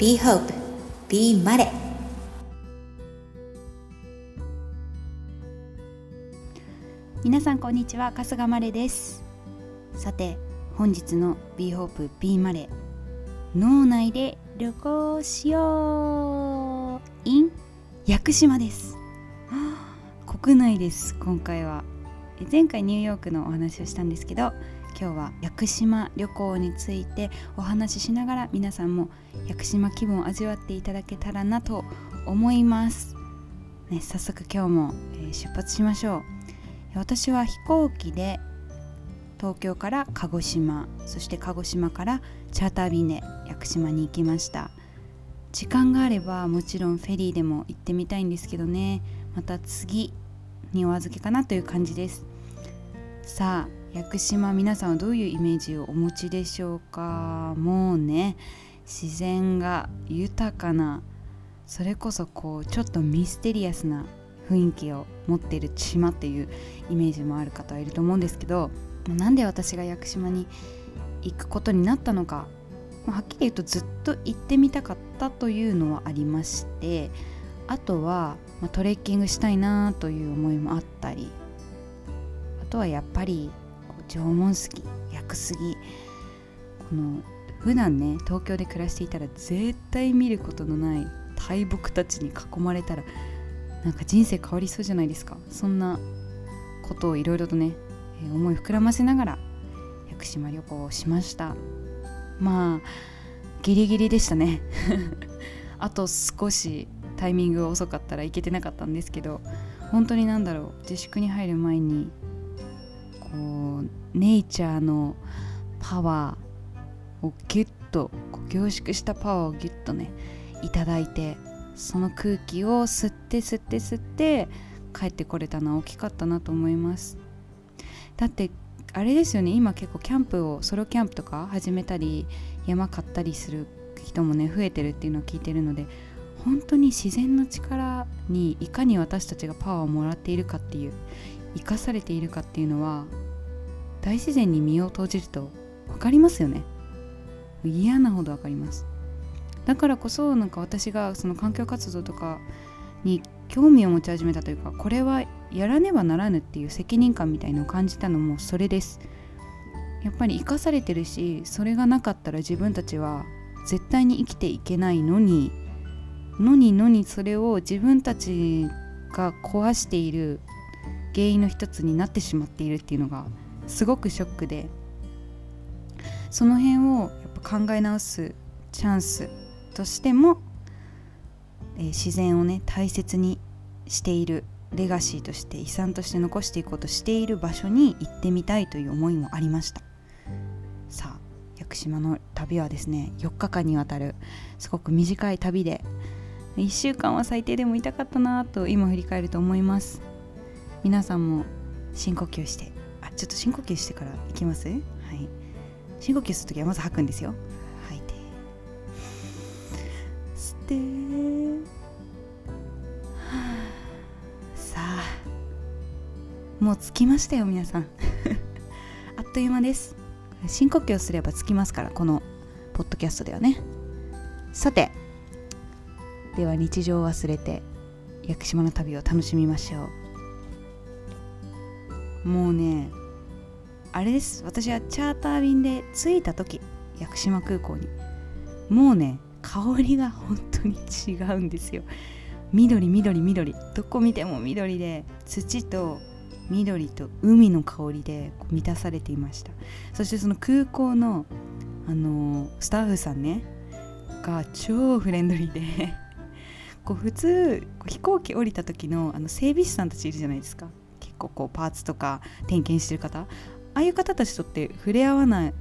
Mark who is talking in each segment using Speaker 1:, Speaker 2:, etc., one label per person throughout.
Speaker 1: Be Hope. Be マレ
Speaker 2: 皆さんこんにちは。春日マレです。さて本日の Be Hope Be マレ脳内で旅行しよう。in 屋久島です。国内です。今回は。前回ニューヨークのお話をしたんですけど今日は屋久島旅行についてお話ししながら皆さんも屋久島気分を味わっていただけたらなと思います、ね、早速今日も、え、出発しましょう。私は飛行機で東京から鹿児島そして鹿児島からチャーター便で屋久島に行きました。時間があればもちろんフェリーでも行ってみたいんですけどね。また次にお預けかなという感じです。さあ屋久島皆さんはどういうイメージをお持ちでしょうか？もうね自然が豊かなそれこそこうちょっとミステリアスな雰囲気を持っている島っていうイメージもある方はいると思うんですけどなんで私が屋久島に行くことになったのかはっきり言うとずっと行ってみたかったというのはありましてあとは、ま、トレッキングしたいなという思いもあったりあとはやっぱり縄文杉屋久杉この普段ね東京で暮らしていたら絶対見ることのない大木たちに囲まれたらなんか人生変わりそうじゃないですか。そんなことをいろいろとね、えー、思い膨らませながら屋久島旅行をしました。まあギリギリでしたね。あと少しタイミングが遅かったらいけてなかったんですけど本当に何だろう自粛に入る前にこうネイチャーのパワーをギュッと凝縮したパワーをギュッとねいただいてその空気を吸って吸って吸って帰ってこれたのは大きかったなと思います。だってあれですよね今結構キャンプをソロキャンプとか始めたり山買ったりする人もね増えてるっていうのを聞いてるので本当に自然の力にいかに私たちがパワーをもらっているかっていう生かされているかっていうのは大自然に身を投じると分かりますよね。嫌なほど分かります。だからこそなんか私がその環境活動とかに興味を持ち始めたというかこれはやらねばならぬっていう責任感みたいのを感じたのもそれです。やっぱり生かされてるしそれがなかったら自分たちは絶対に生きていけないのにのにのにそれを自分たちが壊している原因の一つになってしまっているっていうのがすごくショックでその辺をやっぱ考え直すチャンスとしても、えー、自然をね大切にしているレガシーとして遺産として残していこうとしている場所に行ってみたいという思いもありました。さあ屋久島の旅はですね4日間にわたるすごく短い旅で1週間は最低でもいたかったなと今振り返ると思います。皆さんも深呼吸して。あちょっと深呼吸してからいきます？はい。深呼吸する時はまず吐くんですよ。吐いて。吸って。さあ。もう着きましたよ皆さん。あっという間です。深呼吸すれば着きますからこのポッドキャストではね。さて。では日常を忘れて屋久島の旅を楽しみましょう。もうねあれです。私はチャーター便で着いた時屋久島空港に。もうね香りが本当に違うんですよ。緑緑緑。どこ見ても緑で土と緑と海の香りで満たされていました。そしてその空港のあのー、スタッフさんねが超フレンドリーでこう普通飛行機降りた時のあの整備士さんたちいるじゃないですか。構こうパーツとか点検してる方ああいう方たちとって触れ合わない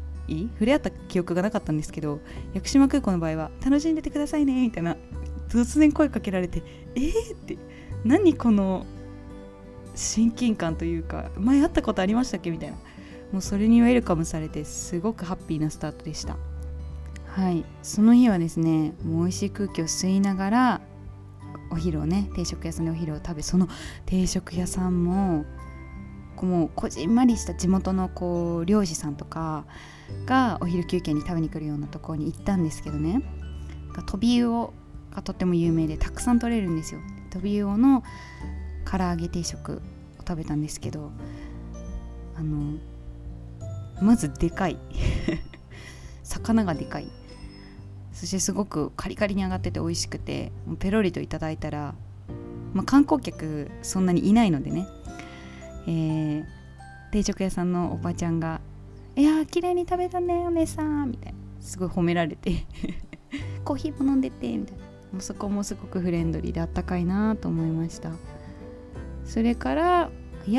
Speaker 2: 触れ合った記憶がなかったんですけど屋久島空港の場合は楽しんでてくださいねみたいな突然声かけられてえー、って何この親近感というか前会ったことありましたっけ？みたいなもうそれにウェルカムされてすごくハッピーなスタートでした。はい。その日はですねもう美味しい空気を吸いながらお昼をね定食屋さんでお昼を食べその定食屋さんももうこじんまりした地元のこう漁師さんとかがお昼休憩に食べに来るようなところに行ったんですけどね。トビウオがとっても有名でたくさん取れるんですよ。トビウオの唐揚げ定食を食べたんですけどあのまずでかい。魚がでかい。そしてすごくカリカリに揚がってて美味しくてペロリといただいたら、まあ、観光客そんなにいないのでね、えー、定食屋さんのおばちゃんが「いやー綺麗に食べたねお姉さん」みたいな。すごい褒められて。コーヒーも飲んでてみたいな。もうそこもすごくフレンドリーであったかいなと思いました。それから宿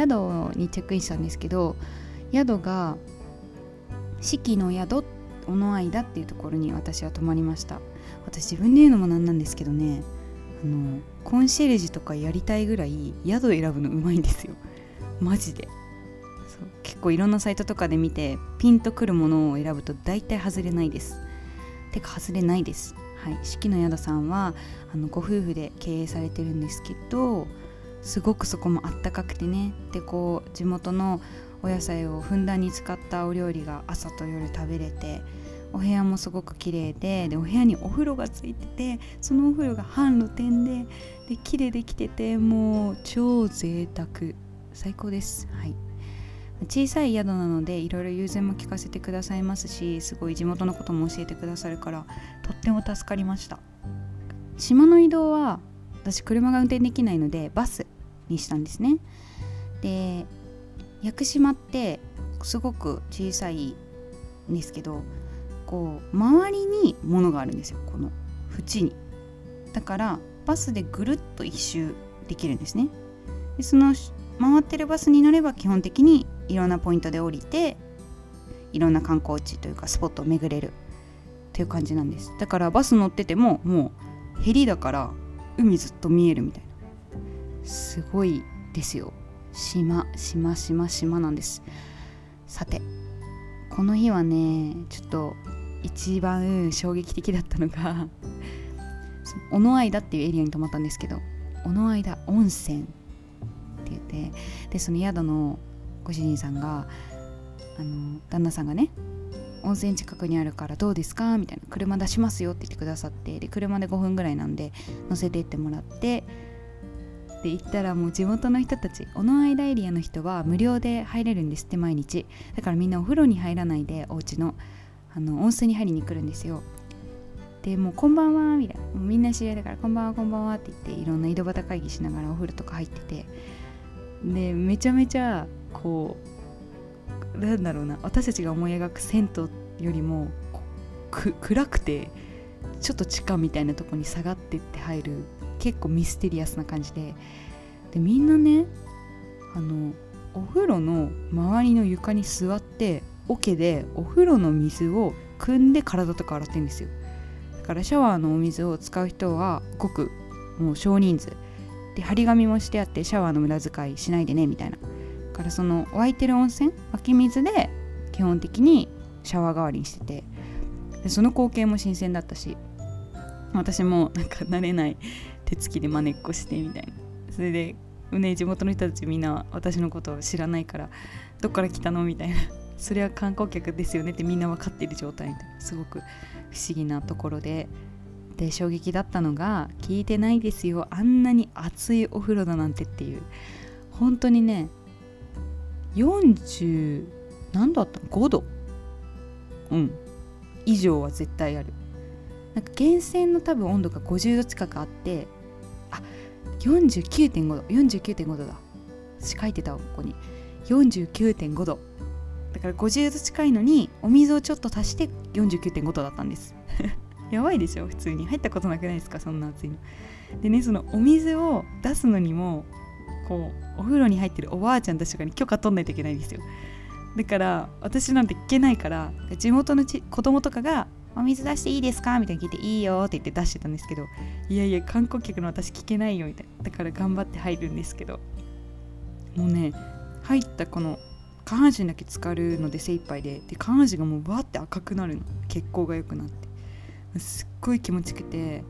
Speaker 2: にチェックインしたんですけど宿が四季の宿って小野間っていうところに私は泊まりました。私自分で言うのもなんなんですけどね。あのコンシェルジュとかやりたいぐらい宿選ぶのうまいんですよ。マジで。そう。結構いろんなサイトとかで見てピンとくるものを選ぶと大体外れないです。てか外れないです。はい。四季の宿さんはあのご夫婦で経営されてるんですけどすごくそこもあったかくてね。でこう地元のお野菜をふんだんに使ったお料理が朝と夜食べれてお部屋もすごく綺麗ででお部屋にお風呂がついててそのお風呂が半露天でで綺麗できててもう超贅沢。最高です。はい。小さい宿なのでいろいろ融通も聞かせてくださいますしすごい地元のことも教えてくださるからとっても助かりました。島の移動は私車が運転できないのでバスにしたんですね。で屋久島ってすごく小さいんですけどこう周りに物があるんですよこの縁に。だからバスでぐるっと一周できるんですね。でその回ってるバスに乗れば基本的にいろんなポイントで降りていろんな観光地というかスポットを巡れる。っていう感じなんです。だからバス乗っててももうヘリだから海ずっと見えるみたいな。すごいですよ。島島島島なんです。さてこの日はねちょっと一番衝撃的だったのが小野間っていうエリアに泊まったんですけど小野間温泉って言ってでその宿のご主人さんがあの旦那さんがね温泉近くにあるからどうですかみたいな車出しますよって言ってくださってで車で5分ぐらいなんで乗せて行ってもらってで行ったらもう地元の人たち小野間エリアの人は無料で入れるんですって毎日。だからみんなお風呂に入らないでお家のあの温泉に入りに来るんですよ。でもうこんばんはみたいな。もうみんな知り合いだからこんばんはこんばんはって言っていろんな井戸端会議しながらお風呂とか入ってて。でめちゃめちゃこうなんだろうな私たちが思い描く銭湯よりも暗くてちょっと地下みたいなとこに下がってって入る結構ミステリアスな感じで。でみんなねあのお風呂の周りの床に座って桶でお風呂の水を汲んで体とか洗ってるんですよ。だからシャワーのお水を使う人はごくもう少人数。で張り紙もしてあってシャワーの無駄遣いしないでねみたいな。だからその湧いてる温泉湧き水で基本的にシャワー代わりにしてて。でその光景も新鮮だったし私もなんか慣れない 手つきでまねっこしてみたいな。それで、ね、地元の人たちみんな私のことを知らないからどっから来たの？みたいな。それは観光客ですよねってみんな分かってる状態。ですごく不思議なところでで衝撃だったのが聞いてないですよ。あんなに熱いお風呂だなんてっていう。本当にね40何度あった？の5度？うん。以上は絶対ある。なんか源泉の多分温度が50度近くあってあ49.5度49.5度だ。書いてたここに。49.5度。だから50度近いのにお水をちょっと足して49.5度だったんです。やばいでしょ普通に。入ったことなくないですかそんな暑いの。でねそのお水を出すのにもこうお風呂に入ってるおばあちゃんたちとかに許可取んないといけないんですよ。だから私なんて行けないから地元のち子供とかが「お水出していいですか?」みたいに聞いて「いいよ」って言って出してたんですけどいやいや観光客の私聞けないよみたいな。だから頑張って入るんですけど。もうね入ったこの下半身だけ浸かるので精一杯でで下半身がもうバーって赤くなるの。血行が良くなって。すっごい気持ちよくて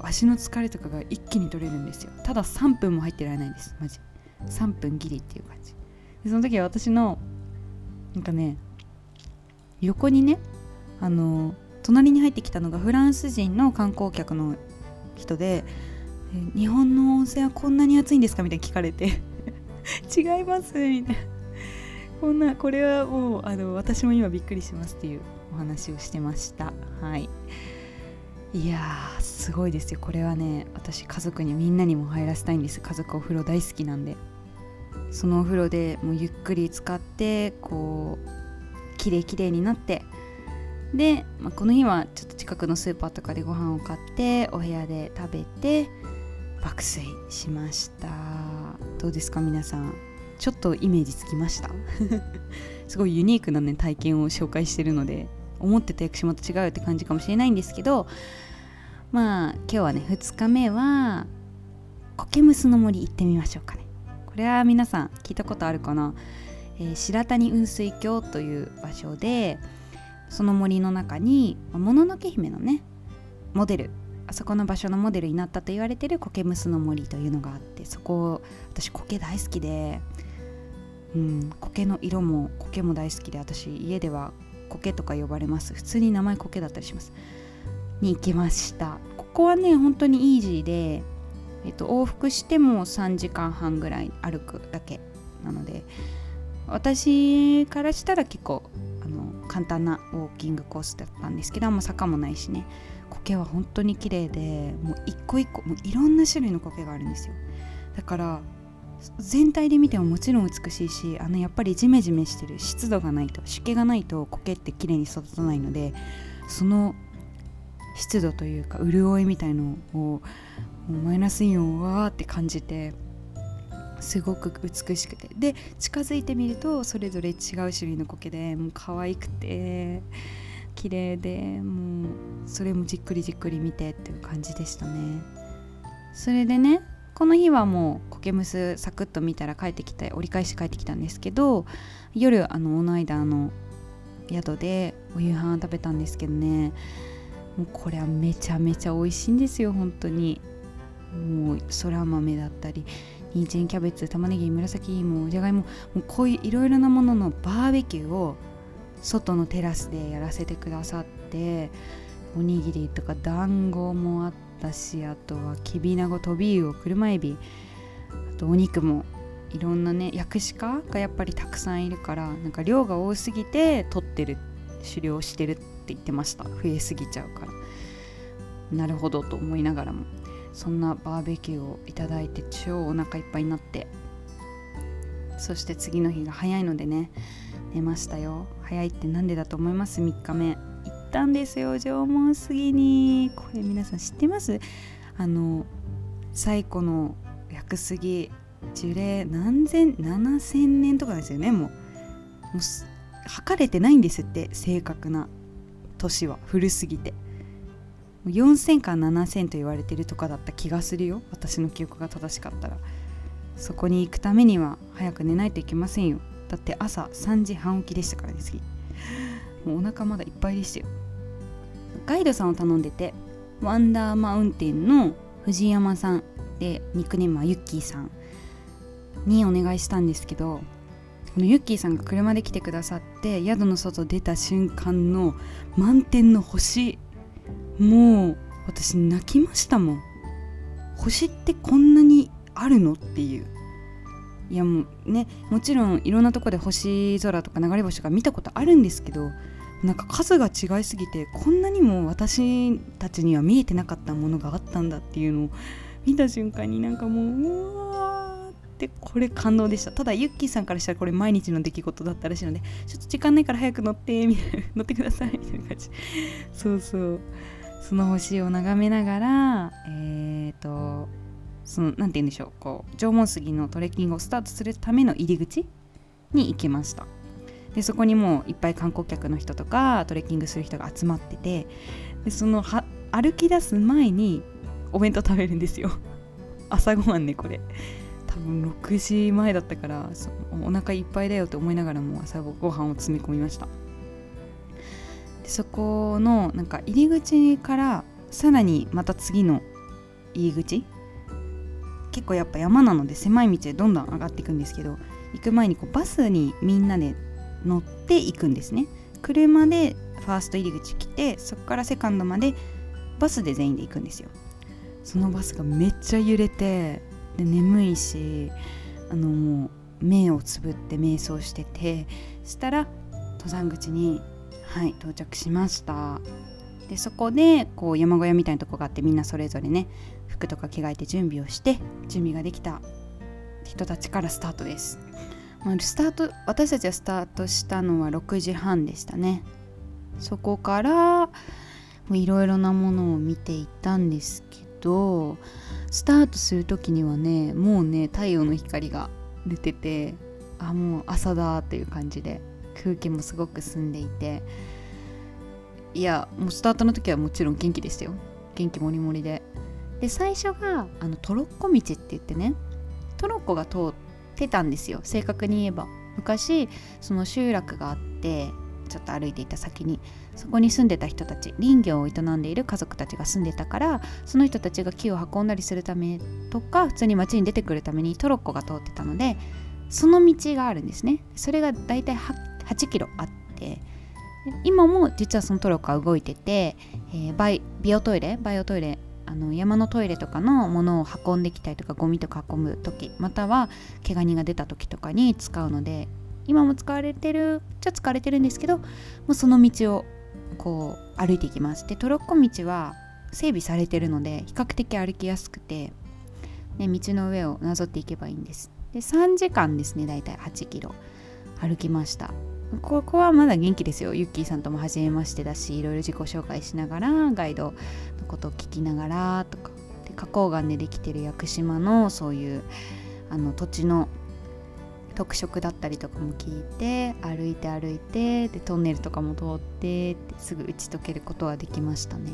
Speaker 2: 足の疲れとかが一気に取れるんですよ。ただ3分も入ってられないんですマジ。3分ギリっていう感じ。でその時は私のなんかね横にねあの隣に入ってきたのがフランス人の観光客の人で「日本の温泉はこんなに暑いんですか?」みたいに聞かれて「違います」みたいな。こんなこれはもうあの私も今びっくりしますっていうお話をしてました。はい。いやーすごいですよ。これはね私家族にみんなにも入らせたいんです。家族お風呂大好きなんで。そのお風呂でもうゆっくり使ってこうきれいきれいになって。で、まあ、この日はちょっと近くのスーパーとかでご飯を買ってお部屋で食べて爆睡しました。どうですか皆さん？ちょっとイメージつきました。すごいユニークなね体験を紹介してるので思ってた薬師と違うって感じかもしれないんですけどまあ今日はね2日目は苔むすの森行ってみましょうかね。これは皆さん聞いたことあるかな、えー、白谷雲水峡という場所でその森の中にもののけ姫のねモデルあそこの場所のモデルになったと言われてる苔むすの森というのがあってそこ私苔大好きでうん。苔の色も苔も大好きで私家では苔とか呼ばれます。普通に名前苔だったりします。に行きました。ここはね本当にイージーで、えっと、往復しても3時間半ぐらい歩くだけなので私からしたら結構あの簡単なウォーキングコースだったんですけどあんま坂もないしね。苔は本当に綺麗でもう一個一個もういろんな種類の苔があるんですよ。だから全体で見てももちろん美しいしあのやっぱりジメジメしてる湿度がないと湿気がないと苔って綺麗に育たないのでその湿度というか潤いみたいのをマイナスイオンをわーって感じてすごく美しくて。で近づいてみるとそれぞれ違う種類の苔でもう可愛くて綺麗でもうそれもじっくりじっくり見てっていう感じでしたね。それでねこの日はもう苔むすサクッと見たら帰ってきて折り返し帰ってきたんですけど夜あの大野間の宿でお夕飯食べたんですけどね。もうこれはめちゃめちゃ美味しいんですよ本当に。もうそら豆だったり人参キャベツ玉ねぎ紫芋じゃがいももうこういういろいろなもののバーベキューを外のテラスでやらせてくださっておにぎりとか団子もあってたしあとはきびなご飛び魚車エビ。あとお肉もいろんなね薬師家がやっぱりたくさんいるからなんか量が多すぎて取ってる狩猟してるって言ってました。増えすぎちゃうから。なるほどと思いながらも。そんなバーベキューをいただいて超お腹いっぱいになって。そして次の日が早いのでね寝ましたよ。早いって何でだと思います？3日目。ったんですよ。縄文杉に。これ皆さん知ってます？あの最古の薬杉樹齢何千7000年とかですよね。もうもう測れてないんですって。正確な年は。古すぎて。4000か7000と言われてるとかだった気がするよ。私の記憶が正しかったら。そこに行くためには早く寝ないといけませんよ。だって朝3時半起きでしたからね次。もうお腹まだいっぱいでしたよ。ガイドさんを頼んでてワンダーマウンテンの藤山さんでニックネームはユッキーさんにお願いしたんですけどこのユッキーさんが車で来てくださって宿の外出た瞬間の満天の星もう私泣きましたもん。星ってこんなにあるのっていう。いやもうねもちろんいろんなとこで星空とか流れ星が見たことあるんですけどなんか数が違いすぎてこんなにも私たちには見えてなかったものがあったんだっていうのを見た瞬間になんかもううわーってこれ感動でした。ただユッキーさんからしたらこれ毎日の出来事だったらしいのでちょっと時間ないから早く乗ってみたいな乗ってくださいみたいな感じ。そうそう。その星を眺めながらえっ、ー、とその何て言うんでしょう。こう縄文杉のトレッキングをスタートするための入り口に行きました。でそこにもういっぱい観光客の人とかトレッキングする人が集まっててでその歩き出す前にお弁当食べるんですよ。朝ごはんねこれ。多分6時前だったからそお腹いっぱいだよって思いながらも朝ごはんを詰め込みました。でそこのなんか入り口からさらにまた次の入り口結構やっぱ山なので狭い道でどんどん上がっていくんですけど行く前にこうバスにみんなで乗っていくんですね。車でファースト入り口来てそこからセカンドまでバスで全員で行くんですよ。そのバスがめっちゃ揺れてで眠いしあのもう目をつぶって瞑想しててそしたら登山口にはい到着しました。でそこでこう山小屋みたいなとこがあってみんなそれぞれね服とか着替えて準備をして準備ができた人たちからスタートです、スタート私たちはスタートしたのは6時半でしたね。そこからいろいろなものを見ていったんですけどスタートする時にはねもうね太陽の光が出ててあもう朝だっていう感じで空気もすごく澄んでいていやもうスタートの時はもちろん元気でしたよ。元気もりもりで。で最初があのトロッコ道って言ってねトロッコが通ってたんですよ。正確に言えば。昔その集落があってちょっと歩いていた先にそこに住んでた人たち林業を営んでいる家族たちが住んでたからその人たちが木を運んだりするためとか普通に街に出てくるためにトロッコが通ってたのでその道があるんですね。それがだいたい8キロあって今も実はそのトロッコは動いてて、えー、バイビオトイレバイオトイレあの山のトイレとかのものを運んできたりとかゴミとか運ぶ時または怪我人が出た時とかに使うので今も使われてるじゃ使われてるんですけどもうその道をこう歩いていきます。でトロッコ道は整備されてるので比較的歩きやすくて、ね、道の上をなぞっていけばいいんです。で3時間ですねだいたい8キロ歩きました。ここはまだ元気ですよ。ユッキーさんとも初めましてだしいろいろ自己紹介しながらガイドのことを聞きながらとか。で花崗岩でできてる屋久島のそういうあの土地の特色だったりとかも聞いて歩いて歩いてでトンネルとかも通ってすぐ打ち解けることはできましたね。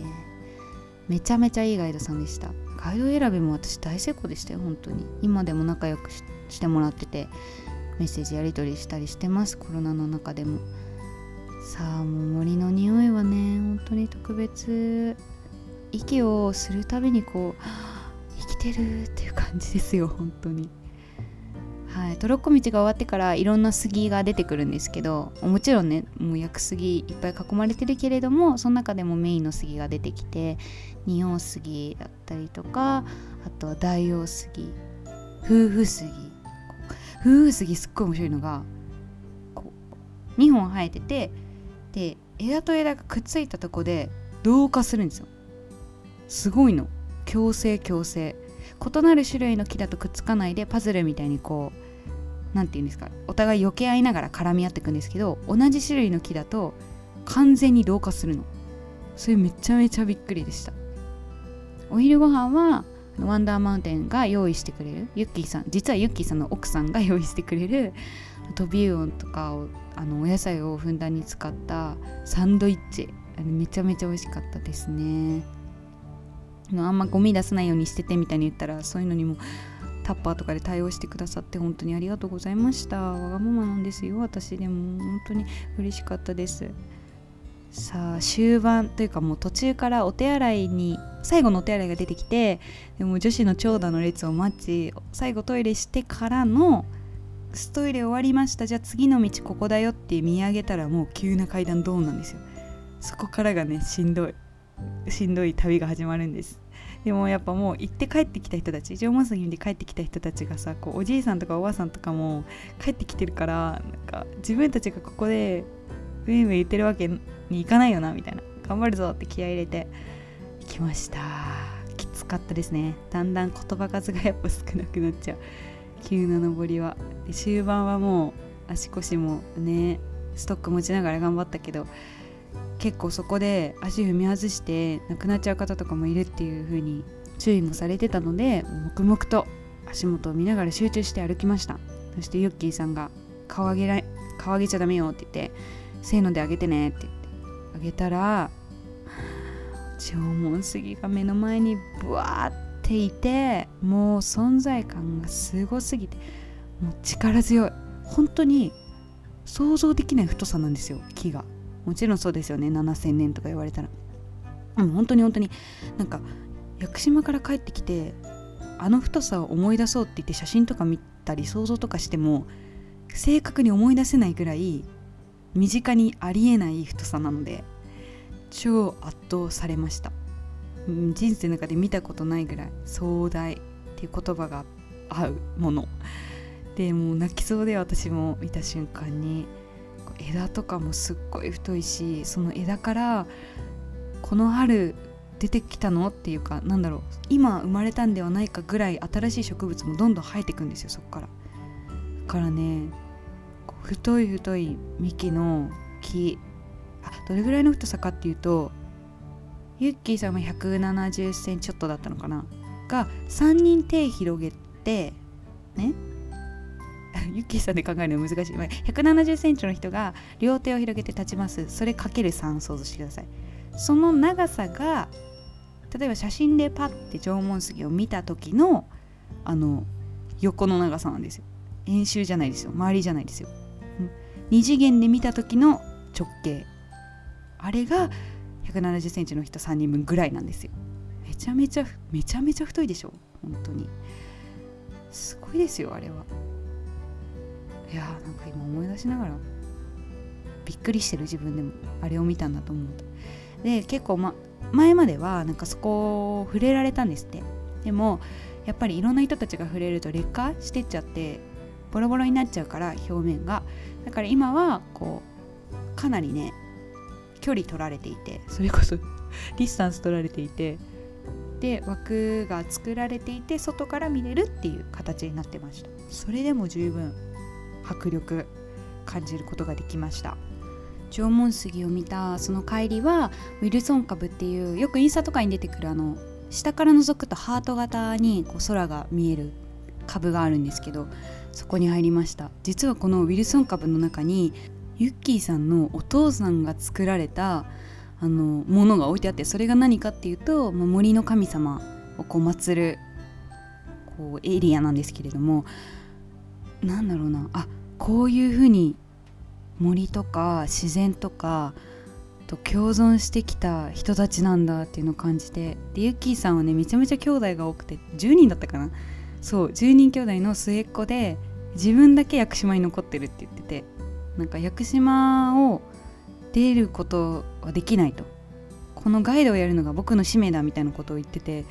Speaker 2: めちゃめちゃいいガイドさんでした。ガイド選びも私大成功でしたよ本当に。今でも仲良くしてもらっててメッセージやり取りしたりしてますコロナの中でも。さあもう森の匂いはね本当に特別。息をするたびにこう生きてるっていう感じですよ本当に。はい、トロッコ道が終わってからいろんな杉が出てくるんですけどもちろんねもう薬杉いっぱい囲まれてるけれどもその中でもメインの杉が出てきて二葉杉だったりとかあとは大王杉夫婦杉。夫婦杉すっごい面白いのがこう2本生えててで枝と枝がくっついたとこで同化するんですよ。すごいの。共生共生異なる種類の木だとくっつかないでパズルみたいにこう何て言うんですか。お互い避け合いながら絡み合っていくんですけど同じ種類の木だと完全に同化するの。それめちゃめちゃびっくりでした。お昼ご飯はワンダーマウンテンが用意してくれる。ユッキーさん実はユッキーさんの奥さんが用意してくれるトビウオンとかをあのお野菜をふんだんに使ったサンドイッチ。めちゃめちゃ美味しかったですね。あんまゴミ出さないようにしててみたいに言ったらそういうのにもタッパーとかで対応してくださって本当にありがとうございました。わがままなんですよ私でも。本当に嬉しかったです。さあ終盤というかもう途中からお手洗いに最後のお手洗いが出てきてでも女子の長蛇の列を待ち最後トイレしてからのトイレ終わりました。じゃあ次の道ここだよって見上げたらもう急な階段ドーンなんですよ。そこからがねしんどい。しんどい旅が始まるんです。でもやっぱもう行って帰ってきた人たち縄文杉で帰ってきた人たちがさこうおじいさんとかおばあさんとかも帰ってきてるからなんか自分たちがここでウェイウェイ言ってるわけにいかないよなみたいな。頑張るぞって気合入れて行きました。きつかったですね。だんだん言葉数がやっぱ少なくなっちゃう。急な登りは。で終盤はもう足腰もねストック持ちながら頑張ったけど結構そこで足踏み外して亡くなっちゃう方とかもいるっていう風に注意もされてたので黙々と足元を見ながら集中して歩きました。そしてユッキーさんが顔上げら顔上げちゃダメよって言ってせーので上げてねって言って上げたら縄文杉が目の前にブワーっていてもう存在感がすごすぎてもう力強い。本当に想像できない太さなんですよ木が。もちろんそうですよね。7000年とか言われたら。でも本当に本当になんか屋久島から帰ってきてあの太さを思い出そうって言って写真とか見たり想像とかしても正確に思い出せないぐらい身近にありえない太さなので超圧倒されました、人生の中で見たことないぐらい壮大っていう言葉が合うもの。でもう泣きそうで私も見た瞬間に枝とかもすっごい太いしその枝からこの春出てきたのっていうかなんだろう今生まれたんではないかぐらい新しい植物もどんどん生えてくんですよそこから。だからね太い太い幹の木あどれぐらいの太さかっていうとユッキーさんは1 7 0センチちょっとだったのかな？が3人手広げてね ユッキーさんで考えるの難しい。1 7 0センチの人が両手を広げて立ちます。それかける3想像してください。その長さが例えば写真でパッて縄文杉を見た時のあの横の長さなんですよ。円周じゃないですよ。周りじゃないですよ。2次元で見た時の直径。あれが1 7 0センチの人3人分ぐらいなんですよ。めちゃめちゃめちゃめちゃ太いでしょ。本当に。すごいですよあれは。いやーなんか今思い出しながらびっくりしてる自分でもあれを見たんだと思うと。で結構、ま、前まではなんかそこを触れられたんですって。でもやっぱりいろんな人たちが触れると劣化してっちゃってボロボロになっちゃうから表面が。だから今はこうかなりね距離取られていてそれこそ ディスタンス取られていてで枠が作られていて外から見れるっていう形になってました。それでも十分迫力感じることができました。縄文杉を見たその帰りはウィルソン株っていうよくインスタとかに出てくるあの下から覗くとハート型にこう空が見える株があるんですけどそこに入りました。実はこのウィルソン株の中にユッキーさんのお父さんが作られたあのものが置いてあってそれが何かっていうと、まあ、森の神様をこう祀るこうエリアなんですけれどもなんだろうな。あこういうふうに森とか自然とかと共存してきた人たちなんだっていうのを感じて。でユッキーさんはねめちゃめちゃ兄弟が多くて10人だったかな。そう10人兄弟の末っ子で自分だけ屋久島に残ってるって言ってて。なんか屋久島を出ることはできないと。このガイドをやるのが僕の使命だみたいなことを言ってて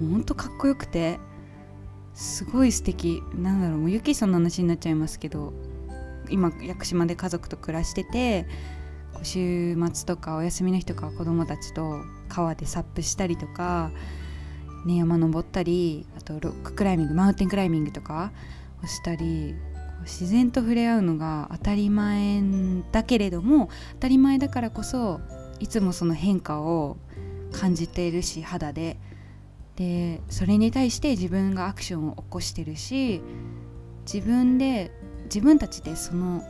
Speaker 2: ほんとかっこよくて。すごい素敵。なんだろう。もうユキさんの話になっちゃいますけど今屋久島で家族と暮らしてて週末とかお休みの日とか子供たちと川でサップしたりとか、ね、山登ったりあとロッククライミングマウンテンクライミングとかをしたり自然と触れ合うのが当たり前だけれども当たり前だからこそいつもその変化を感じているし肌で。でそれに対して自分がアクションを起こしてるし自分で自分たちでその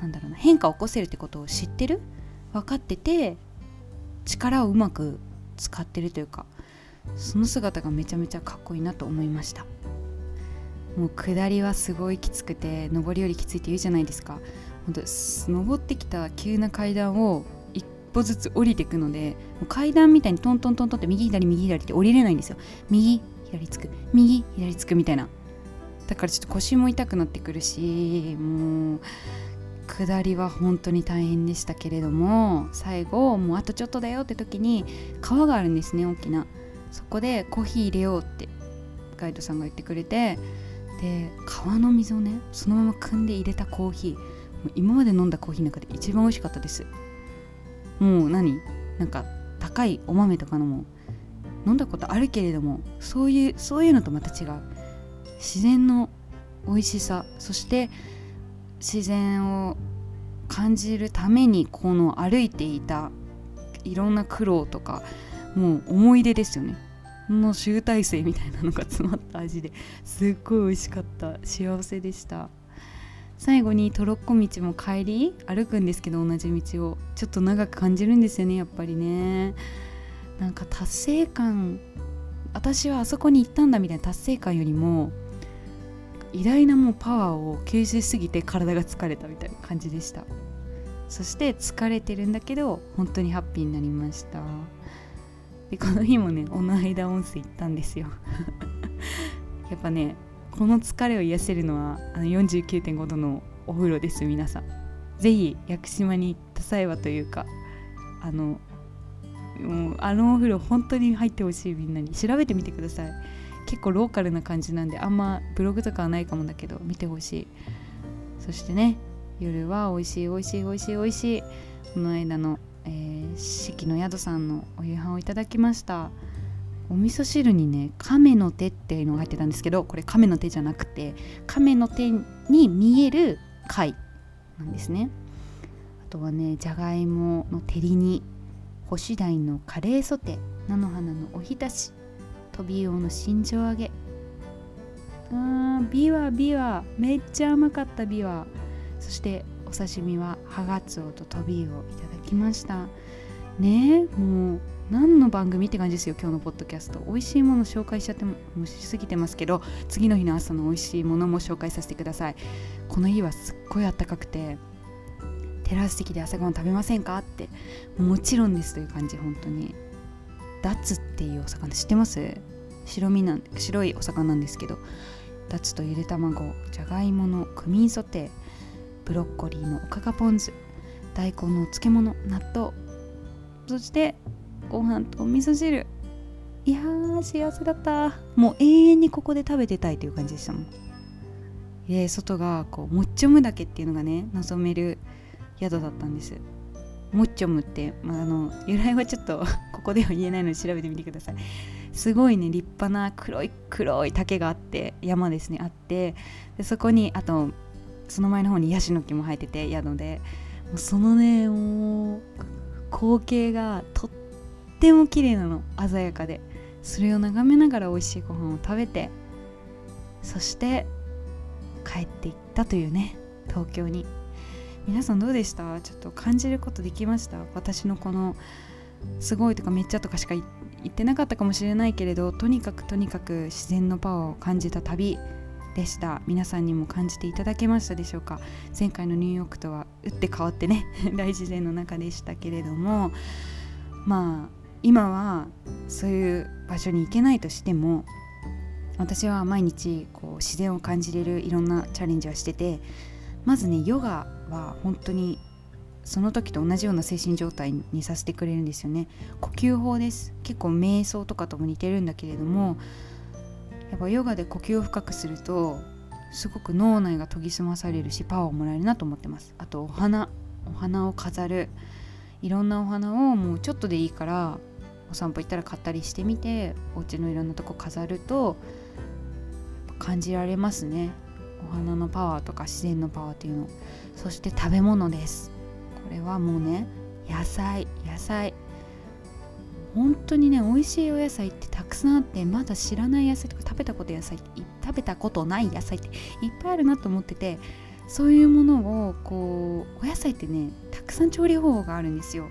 Speaker 2: なんだろうな変化を起こせるってことを知ってる？分かってて力をうまく使ってるというかその姿がめちゃめちゃかっこいいなと思いました。もう下りはすごいきつくて上りよりきついって言うじゃないですか。本当登ってきた急な階段を歩ずつ降りていくので階段みたいにトントントントンって右左右左って降りれないんですよ。右左つく。右左つくみたいな。だからちょっと腰も痛くなってくるしもう下りは本当に大変でしたけれども最後もうあとちょっとだよって時に川があるんですね大きな。そこでコーヒー入れようってガイドさんが言ってくれてで川の水をねそのまま汲んで入れたコーヒー。もう今まで飲んだコーヒーの中で一番美味しかったです。もう何？なんか高いお豆とかのも飲んだことあるけれどもそういうそういうのとまた違う。自然の美味しさそして自然を感じるためにこの歩いていたいろんな苦労とかもう思い出ですよね。の集大成みたいなのが詰まった味ですっごい美味しかった。幸せでした。最後にトロッコ道も帰り歩くんですけど同じ道を。ちょっと長く感じるんですよねやっぱりね。なんか達成感私はあそこに行ったんだみたいな達成感よりも偉大なもうパワーを吸収しすぎて体が疲れたみたいな感じでした。そして疲れてるんだけど本当にハッピーになりました。でこの日もね小野間温泉行ったんですよ。やっぱねこの疲れを癒せるのはあの49.5度のお風呂です皆さん。是非屋久島に行った際はというかあのもうあのお風呂本当に入ってほしいみんなに。調べてみてください。結構ローカルな感じなんであんまブログとかはないかもだけど見てほしい。そしてね夜は美味しい美味しい美味しい美味しい。この間の、えー、四季の宿さんのお夕飯をいただきました。お味噌汁にね亀の手っていうのが入ってたんですけどこれ亀の手じゃなくて亀の手に見える貝なんですね。あとはねじゃがいもの照り煮干し鯛のカレーソテ菜の花のおひたしトビウオの新庄揚げ。あービワビワめっちゃ甘かったビワ。そしてお刺身はハガツオとトビウオいただきました。ねえもう何の番組って感じですよ今日のポッドキャスト。美味しいもの紹介しちゃってもしすぎてますけど次の日の朝の美味しいものも紹介させてください。この日はすっごい暖かくてテラス席で朝ごはん食べませんかってもちろんですという感じ本当に。ダツっていうお魚知ってます？白身なん白いお魚なんですけどダツとゆで卵じゃがいものクミンソテーブロッコリーのおかかポン酢大根のお漬物納豆そしてご飯とお味噌汁。いやー幸せだった。もう永遠にここで食べてたいという感じでしたもん。で外がこうもっちょむ岳っていうのがね望める宿だったんです。モッチョムって、まあ、あの由来はちょっと ここでは言えないので調べてみてください。すごいね立派な黒い黒い竹があって山ですねあって。でそこにあとその前の方にヤシの木も生えてて宿で。そのねもう光景がとっても綺麗なの。鮮やかで。それを眺めながら美味しいご飯を食べてそして帰っていったというね。東京に。皆さんどうでした？ちょっと感じることできました？私のこのすごいとかめっちゃとかしか言ってなかったかもしれないけれどとにかくとにかく自然のパワーを感じた旅でした。皆さんにも感じていただけましたでしょうか？前回のニューヨークとは打って変わってね 大自然の中でしたけれども。まあ今はそういう場所に行けないとしても私は毎日こう自然を感じれるいろんなチャレンジはしててまずねヨガは本当にその時と同じような精神状態にさせてくれるんですよね。呼吸法です。結構瞑想とかとも似てるんだけれどもやっぱヨガで呼吸を深くするとすごく脳内が研ぎ澄まされるしパワーをもらえるなと思ってます。あとお花。お花を飾る。いろんなお花をもうちょっとでいいからお散歩行ったら買ったりしてみてお家のいろんなとこ飾ると感じられますね。お花のパワーとか自然のパワーっていうの。そして食べ物です。これはもうね野菜野菜。本当にね美味しいお野菜ってたくさんあってまだ知らない野菜とか食べたこと野菜食べたことない野菜っていっぱいあるなと思っててそういうものをこうお野菜ってねたくさん調理方法があるんですよ。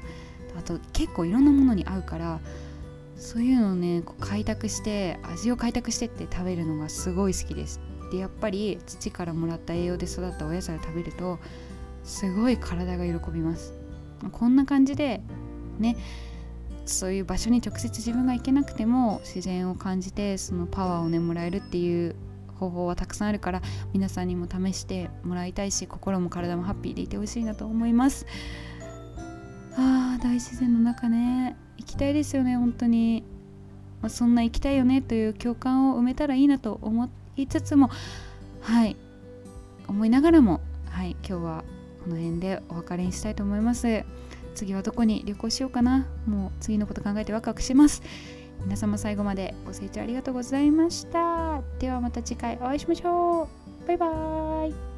Speaker 2: あと結構いろんなものに合うからそういうのをね開拓して味を開拓してって食べるのがすごい好きです。でやっぱり土からもらった栄養で育ったお野菜を食べるとすごい体が喜びます。こんな感じでねそういう場所に直接自分が行けなくても自然を感じてそのパワーをねもらえるっていう方法はたくさんあるから皆さんにも試してもらいたいし心も体もハッピーでいてほしいなと思います。あ大自然の中ね行きたいですよね本当に、まあ、そんな行きたいよねという共感を埋めたらいいなと思いつつもはい思いながらもはい今日はこの辺でお別れにしたいと思います。次はどこに旅行しようかな。もう次のこと考えてワクワクします。皆様最後までご清聴ありがとうございました。ではまた次回お会いしましょう。バイバーイ。